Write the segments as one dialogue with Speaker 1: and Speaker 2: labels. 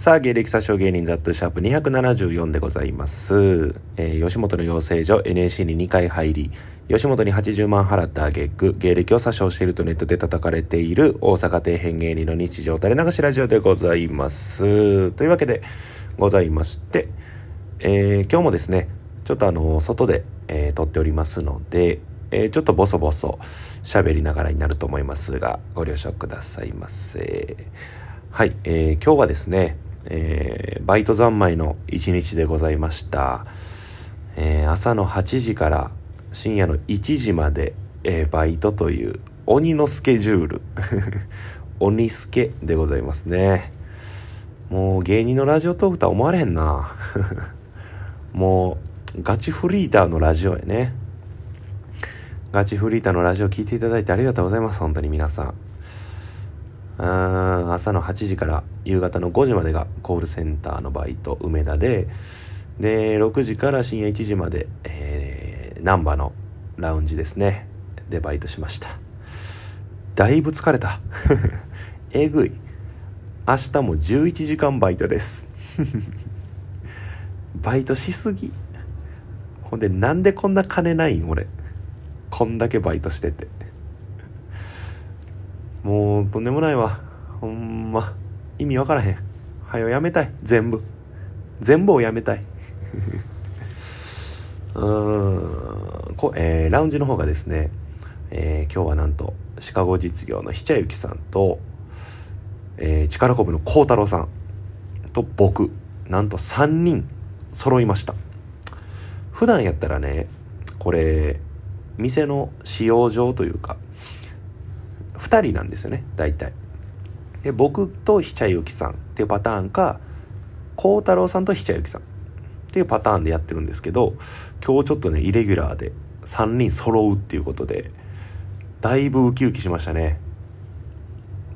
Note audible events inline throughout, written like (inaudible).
Speaker 1: さあ、芸歴詐称芸人ザットシャープ274でございます。えー、吉本の養成所 NAC に2回入り、吉本に80万払った挙句、芸歴を詐称しているとネットで叩かれている大阪底辺芸人の日常垂れ流しラジオでございます。というわけでございまして、えー、今日もですね、ちょっとあの、外で、えー、撮っておりますので、えー、ちょっとボソボソ喋りながらになると思いますが、ご了承くださいませ。はい、えー、今日はですね、えー、バイト三昧の一日でございました、えー、朝の8時から深夜の1時まで、えー、バイトという鬼のスケジュール。(laughs) 鬼スケでございますね。もう芸人のラジオトークとは思われへんな。(laughs) もうガチフリーターのラジオやね。ガチフリーターのラジオ聴いていただいてありがとうございます本当に皆さん。あ朝の8時から夕方の5時までがコールセンターのバイト梅田で。で6時から深夜1時まで、えー、難波のラウンジですね。でバイトしました。だいぶ疲れた。(laughs) えぐい。明日も11時間バイトです。(laughs) バイトしすぎ。ほんでなんでこんな金ないん俺。こんだけバイトしてて。もうとんでもないわ。ほんま。意味わからへん。はよやめたい。全部。全部をやめたい。(laughs) うん。こ、えー、ラウンジの方がですね、えー、今日はなんとシカゴ実業のひちゃゆきさんと、えー、力こぶの孝太郎さんと僕なんと3人揃いました。普段やったらねこれ店の使用上というか2人なんですよね大体。で僕とひちゃゆきさんっていうパターンか孝太郎さんとひちゃゆきさんっていうパターンでやってるんですけど今日ちょっとねイレギュラーで3人揃うっていうことでだいぶウキウキしましたね。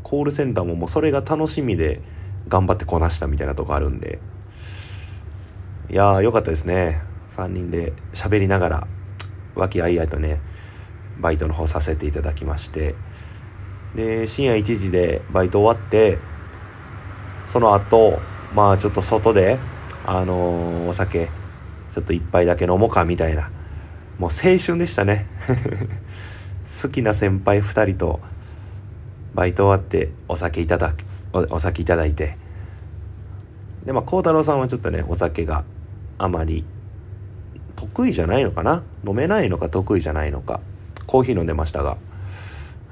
Speaker 1: コールセンターももうそれが楽しみで頑張ってこなしたみたいなとこあるんで。いやーよかったですね。3人で喋りながら和気あいあいとねバイトの方させていただきまして。で深夜1時でバイト終わってその後まあちょっと外であのー、お酒ちょっと一杯だけ飲もうかみたいな。もう青春でしたね。(laughs) 好きな先輩2人とバイト終わってお酒いただお酒いただいて。でまあ孝太郎さんはちょっとねお酒があまり得意じゃないのかな？飲めないのか得意じゃないのか。コーヒー飲んでましたが。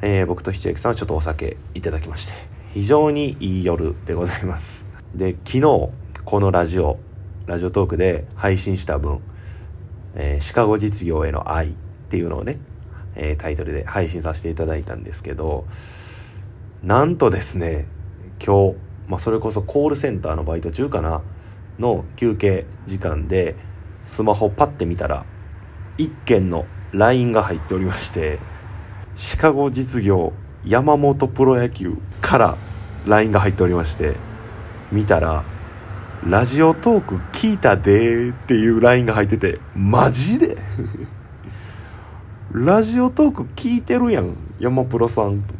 Speaker 1: えー、僕と七駅さんはちょっとお酒いただきまして非常にいい夜でございます。で昨日このラジオラジオトークで配信した分「えー、シカゴ実業への愛」っていうのをね、えー、タイトルで配信させていただいたんですけどなんとですね今日、まあ、それこそコールセンターのバイト中かなの休憩時間でスマホパッて見たら1件の LINE が入っておりましてシカゴ実業山本プロ野球から LINE が入っておりまして見たら「ラジオトーク聞いたで」っていう LINE が入っててマジで？(laughs) ラジオトーク聞いてるやん山プロさんと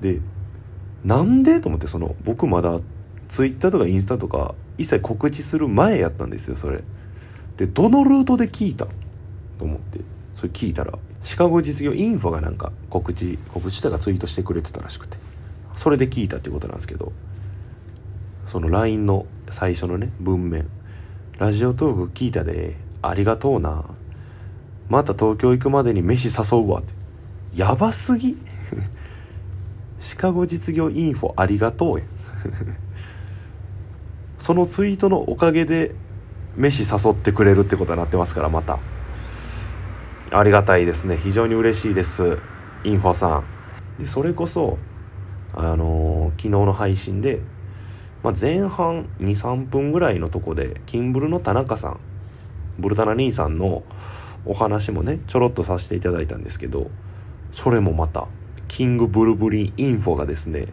Speaker 1: でなんで？と思ってその僕まだツイッターとかインスタとか一切告知する前やったんですよそれ。でどのルートで聞いた？と思ってそれ聞いたらシカゴ実業インフォがなんか告知告知とかツイートしてくれてたらしくて。それで聞いたってことなんですけどその LINE の最初のね文面「ラジオトーク聞いたでありがとうな。また東京行くまでに飯誘うわ」って。やばすぎ。(laughs) シカゴ実業インフォありがとうや。(laughs) そのツイートのおかげで飯誘ってくれるってことになってますからまた。ありがたいですね。非常に嬉しいです。インフォさん。でそれこそあのー、昨日の配信で、まあ、前半23分ぐらいのとこでキンブルの田中さんブルタナ兄さんのお話もねちょろっとさせていただいたんですけどそれもまたキングブルブリンインフォがですね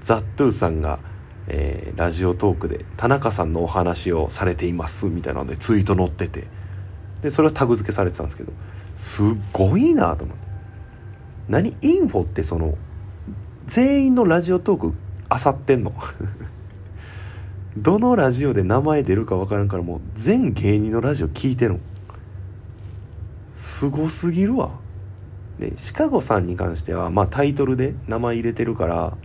Speaker 1: ザ・ットゥーさんが、えー、ラジオトークで田中さんのお話をされていますみたいなのでツイート載っててでそれはタグ付けされてたんですけどすっごいなと思って。何？インフォってその全員のラジオトークあさってんの？(laughs) どのラジオで名前出るか分からんからもう全芸人のラジオ聞いてるの。すごすぎるわ。でシカゴさんに関してはまあタイトルで名前入れてるから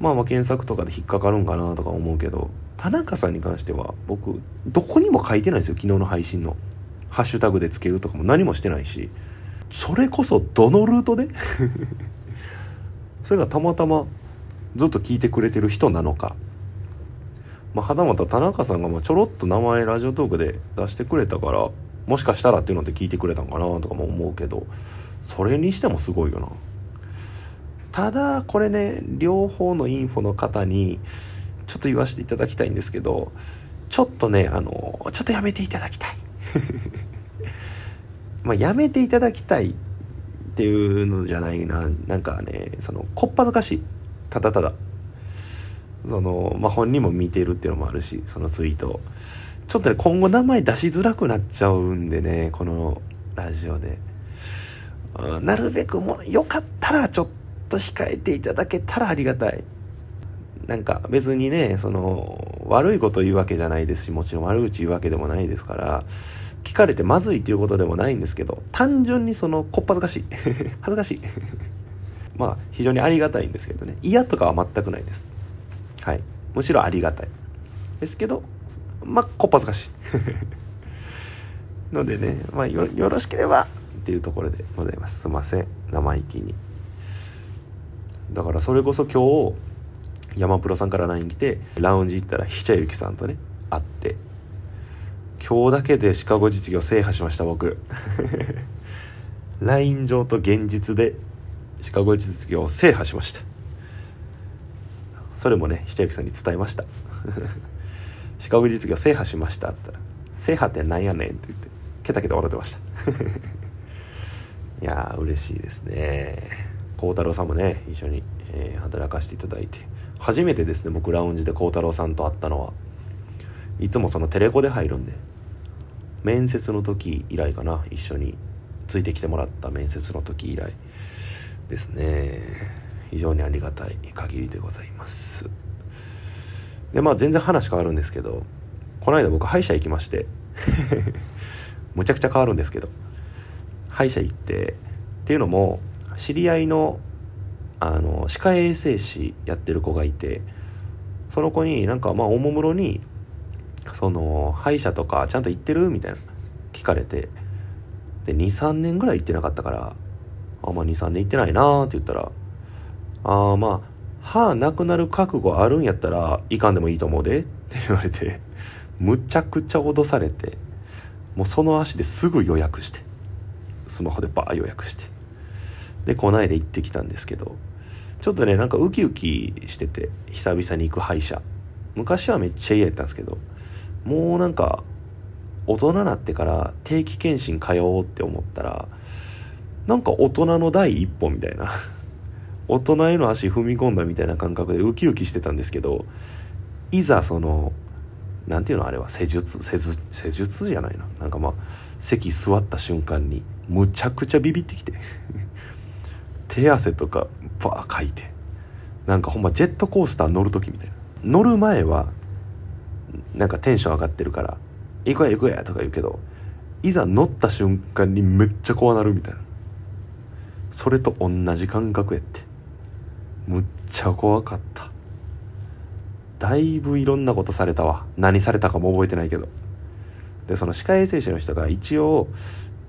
Speaker 1: まあまあ検索とかで引っかかるんかなとか思うけど田中さんに関しては僕どこにも書いてないんですよ昨日の配信の。ハッシュタグでつけるとかも何もしてないしそれこそどのルートで？(laughs) それがたまたまずっと聞いてくれてる人なのか。まあ、はたまた田中さんがまちょろっと名前ラジオトークで出してくれたからもしかしたらっていうので聞いてくれたんかなとかも思うけどそれにしてもすごいよな。ただこれね両方のインフォの方にちょっと言わせていただきたいんですけどちょっとねあのちょっとやめていただきたい。(laughs) まあやめていただきたいっていうのじゃないな。なんかねそのこっぱずかしい。ただただ。その、まあ、本人も見てるっていうのもあるしそのツイートちょっとね今後名前出しづらくなっちゃうんでねこのラジオで。なるべくもよかったらちょっと控えていただけたらありがたい。なんか別にねその悪いこと言うわけじゃないですしもちろん悪口言うわけでもないですから聞かれてまずいっていうことでもないんですけど単純にそのこっぱずかしい。(laughs) 恥ずかしい。(laughs) まあ非常にありがたいんですけどね。嫌とかは全くないです。はい。むしろありがたい。ですけどまあこっぱずかしい。(laughs) のでね、まあよ、よろしければっていうところでございます。すいません。生意気に。だからそれこそ今日山プロさんから LINE 来てラウンジ行ったらひちゃゆきさんとね会って今日だけでシカゴ実業制覇しました僕。(laughs) LINE 上と現実でシカゴ実業を制覇しました。それもねひちゃゆきさんに伝えました。(laughs) シカゴ実業制覇しましたっつったら「制覇ってなんやねん」って言ってケタケタ笑ってました。(laughs) いやー嬉しいですね。孝太郎さんもね一緒に、えー、働かせていただいて初めてですね僕ラウンジで孝太郎さんと会ったのは。いつもそのテレコで入るんで。面接の時以来かな一緒に。ついてきてもらった面接の時以来ですね。非常にありがたい限りでございます。でまあ全然話変わるんですけどこの間僕歯医者行きまして。(laughs) むちゃくちゃ変わるんですけど。歯医者行ってっていうのも知り合いのあの歯科衛生士やってる子がいてその子になんかまあおもむろにその歯医者とかちゃんと行ってる？みたいな聞かれて。で23年ぐらい行ってなかったからあまあ23年行ってないなって言ったらああまあ歯なくなる覚悟あるんやったらいかんでもいいと思うでって言われてむちゃくちゃ脅されてもうその足ですぐ予約してスマホでバー予約して。でこないで行ってきたんですけどちょっとねなんかウキウキしてて久々に行く歯医者。昔はめっちゃ嫌やったんですけどもうなんか大人になってから定期検診通おうって思ったらなんか大人の第一歩みたいな (laughs) 大人への足踏み込んだみたいな感覚でウキウキしてたんですけどいざその何ていうのあれは施術施術施術じゃないな。なんかまあ席座った瞬間にむちゃくちゃビビってきて。手汗とかバーかいてなんかほんまジェットコースター乗る時みたいな。乗る前はなんかテンション上がってるから「行こうや行こうや」とか言うけどいざ乗った瞬間にめっちゃ怖なるみたいな。それと同じ感覚やって。むっちゃ怖かった。だいぶいろんなことされたわ。何されたかも覚えてないけど。でその歯科衛生士の人が一応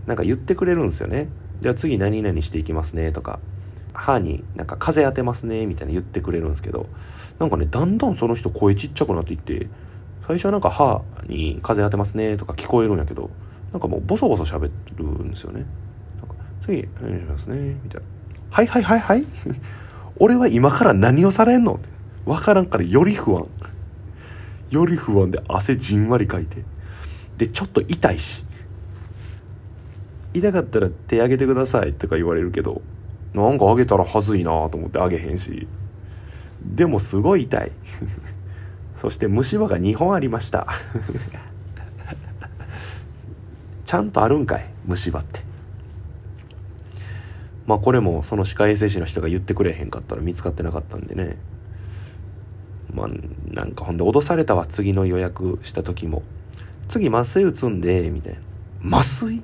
Speaker 1: なんか言ってくれるんですよね。じゃ次何々していきますねとか歯になんか風当てますねみたいな言ってくれるんですけどなんかねだんだんその人声ちっちゃくなっていって最初はなんか歯に風当てますねとか聞こえるんやけどなんかもうボソボソ喋るんですよね。次お願いしますねみたいな。はいはいはいはい。(laughs) 俺は今から何をされんの？って分からんからより不安。より不安で汗じんわりかいて。でちょっと痛いし。痛かったら手上げてくださいとか言われるけどなんか上げたらはずいなと思って上げへんし。でもすごい痛い。(laughs) そして虫歯が2本ありました。(laughs) ちゃんとあるんかい虫歯って。まあこれもその歯科衛生士の人が言ってくれへんかったら見つかってなかったんでね。まあなんかほんで脅されたわ次の予約した時も。次麻酔打つんでみたいな。麻酔？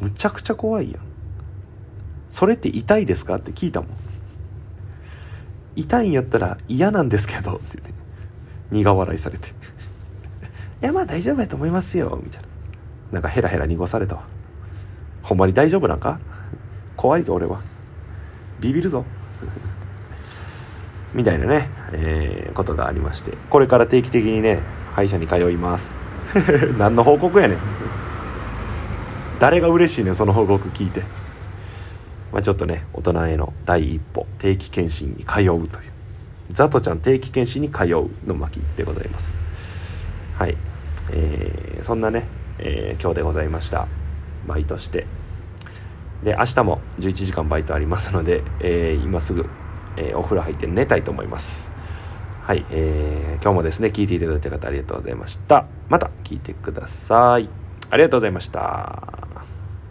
Speaker 1: むちゃくちゃ怖いやん。それって痛いですか？って聞いたもん。痛いんやったら嫌なんですけど。って言って。苦笑いされて。いやまあ大丈夫やと思いますよ。みたいな。なんかヘラヘラ濁されたわ。ほんまに大丈夫なんか？怖いぞ俺は。ビビるぞ。(laughs) みたいなね、えー、ことがありまして。これから定期的にね歯医者に通います。(laughs) 何の報告やねん。誰が嬉しいねその報告聞いて。まあ、ちょっとね大人への第一歩定期検診に通うという。ザトちゃん定期検診に通うの巻でございます。はい、えー、そんなね、えー、今日でございました。バイトして。で明日も11時間バイトありますので、えー、今すぐ、えお風呂入って寝たいと思います。はい、えー、今日もですね聞いていただいた方ありがとうございました。また聞いてください。ありがとうございました。